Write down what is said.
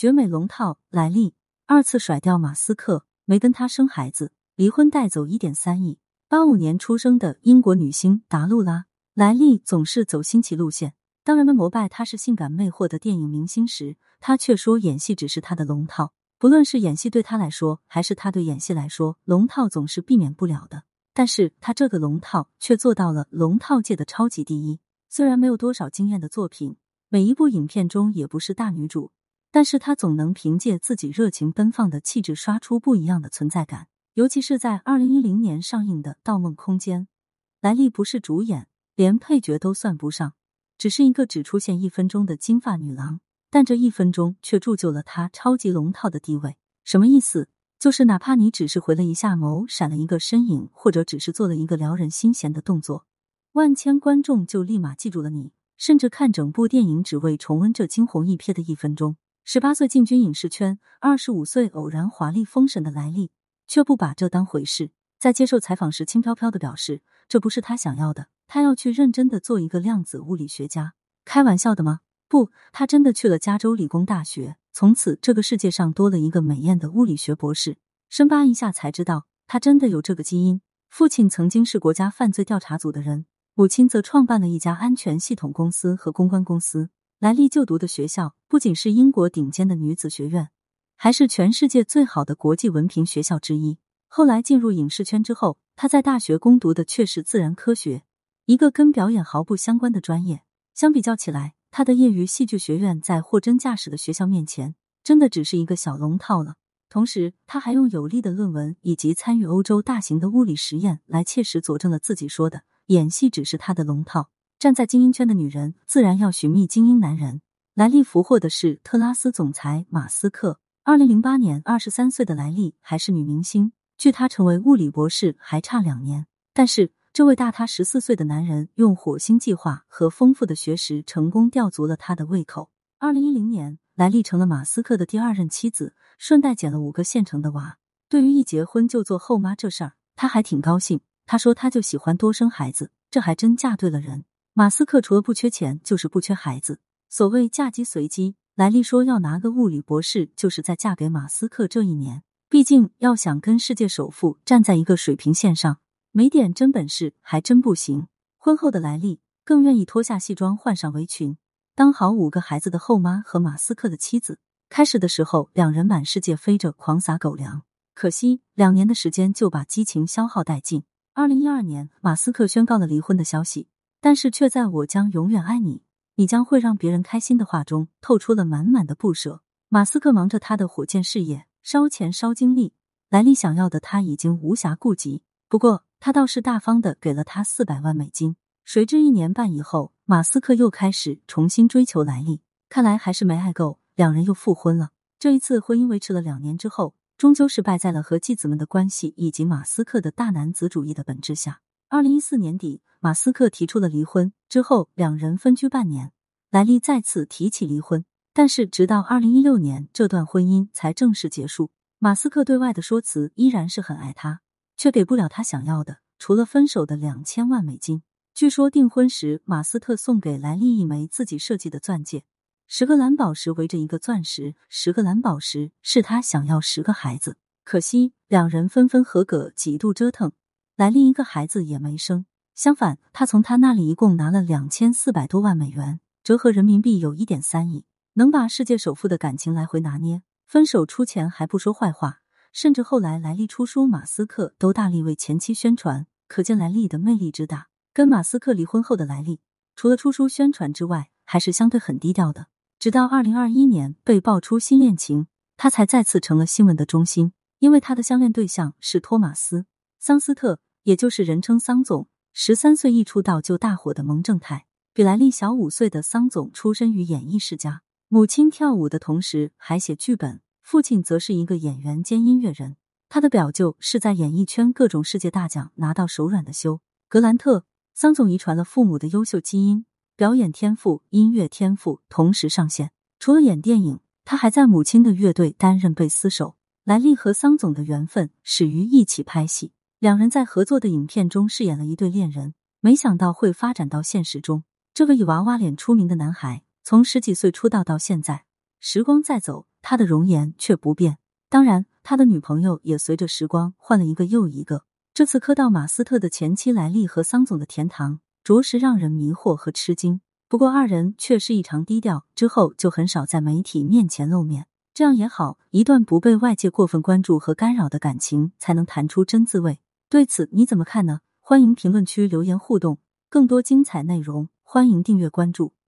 绝美龙套莱利二次甩掉马斯克，没跟他生孩子，离婚带走一点三亿。八五年出生的英国女星达露拉莱利总是走新奇路线。当人们膜拜她是性感魅惑的电影明星时，她却说演戏只是她的龙套。不论是演戏对她来说，还是她对演戏来说，龙套总是避免不了的。但是她这个龙套却做到了龙套界的超级第一。虽然没有多少惊艳的作品，每一部影片中也不是大女主，但是她总能凭借自己热情奔放的气质刷出不一样的存在感。尤其是在二零一零年上映的《盗梦空间》，莱利不是主演，连配角都算不上。只是一个只出现一分钟的金发女郎，但这一分钟却铸就了她超级龙套的地位。什么意思？就是哪怕你只是回了一下眸，闪了一个身影，或者只是做了一个撩人心弦的动作，万千观众就立马记住了你，甚至看整部电影只为重温这惊鸿一瞥的一分钟。十八岁进军影视圈，二十五岁偶然华丽封神的来历，却不把这当回事。在接受采访时，轻飘飘的表示，这不是他想要的。他要去认真的做一个量子物理学家，开玩笑的吗？不，他真的去了加州理工大学。从此，这个世界上多了一个美艳的物理学博士。深扒一下才知道，他真的有这个基因。父亲曾经是国家犯罪调查组的人，母亲则创办了一家安全系统公司和公关公司。莱利就读的学校不仅是英国顶尖的女子学院，还是全世界最好的国际文凭学校之一。后来进入影视圈之后，她在大学攻读的却是自然科学。一个跟表演毫不相关的专业，相比较起来，他的业余戏剧学院在货真价实的学校面前，真的只是一个小龙套了。同时，他还用有力的论文以及参与欧洲大型的物理实验来切实佐证了自己说的演戏只是他的龙套。站在精英圈的女人，自然要寻觅精英男人。莱利俘获的是特拉斯总裁马斯克。二零零八年，二十三岁的莱利还是女明星，距她成为物理博士还差两年，但是。这位大他十四岁的男人用火星计划和丰富的学识，成功吊足了他的胃口。二零一零年，莱利成了马斯克的第二任妻子，顺带捡了五个现成的娃。对于一结婚就做后妈这事儿，他还挺高兴。他说他就喜欢多生孩子，这还真嫁对了人。马斯克除了不缺钱，就是不缺孩子。所谓嫁鸡随鸡，莱利说要拿个物理博士，就是在嫁给马斯克这一年。毕竟要想跟世界首富站在一个水平线上。没点真本事还真不行。婚后的莱利更愿意脱下西装，换上围裙，当好五个孩子的后妈和马斯克的妻子。开始的时候，两人满世界飞着，狂撒狗粮。可惜两年的时间就把激情消耗殆尽。二零一二年，马斯克宣告了离婚的消息，但是却在“我将永远爱你，你将会让别人开心”的话中透出了满满的不舍。马斯克忙着他的火箭事业，烧钱烧精力，莱利想要的他已经无暇顾及。不过，他倒是大方的给了他四百万美金。谁知一年半以后，马斯克又开始重新追求莱利，看来还是没爱够，两人又复婚了。这一次婚姻维持了两年之后，终究是败在了和继子们的关系以及马斯克的大男子主义的本质下。二零一四年底，马斯克提出了离婚，之后两人分居半年，莱利再次提起离婚，但是直到二零一六年，这段婚姻才正式结束。马斯克对外的说辞依然是很爱她。却给不了他想要的，除了分手的两千万美金。据说订婚时，马斯特送给莱利一枚自己设计的钻戒，十个蓝宝石围着一个钻石，十个蓝宝石是他想要十个孩子。可惜两人分分合合，几度折腾，莱利一个孩子也没生。相反，他从他那里一共拿了两千四百多万美元，折合人民币有一点三亿，能把世界首富的感情来回拿捏，分手出钱还不说坏话。甚至后来莱利出书，马斯克都大力为前妻宣传，可见莱利的魅力之大。跟马斯克离婚后的莱利，除了出书宣传之外，还是相对很低调的。直到二零二一年被爆出新恋情，他才再次成了新闻的中心。因为他的相恋对象是托马斯·桑斯特，也就是人称桑总。十三岁一出道就大火的萌正太，比莱利小五岁的桑总出身于演艺世家，母亲跳舞的同时还写剧本。父亲则是一个演员兼音乐人，他的表舅是在演艺圈各种世界大奖拿到手软的修格兰特。桑总遗传了父母的优秀基因，表演天赋、音乐天赋同时上线。除了演电影，他还在母亲的乐队担任贝斯手。莱利和桑总的缘分始于一起拍戏，两人在合作的影片中饰演了一对恋人，没想到会发展到现实中。这个以娃娃脸出名的男孩，从十几岁出道到现在，时光在走。他的容颜却不变。当然，他的女朋友也随着时光换了一个又一个。这次磕到马斯特的前妻莱利和桑总的甜糖，着实让人迷惑和吃惊。不过二人却是异常低调，之后就很少在媒体面前露面。这样也好，一段不被外界过分关注和干扰的感情，才能谈出真滋味。对此你怎么看呢？欢迎评论区留言互动。更多精彩内容，欢迎订阅关注。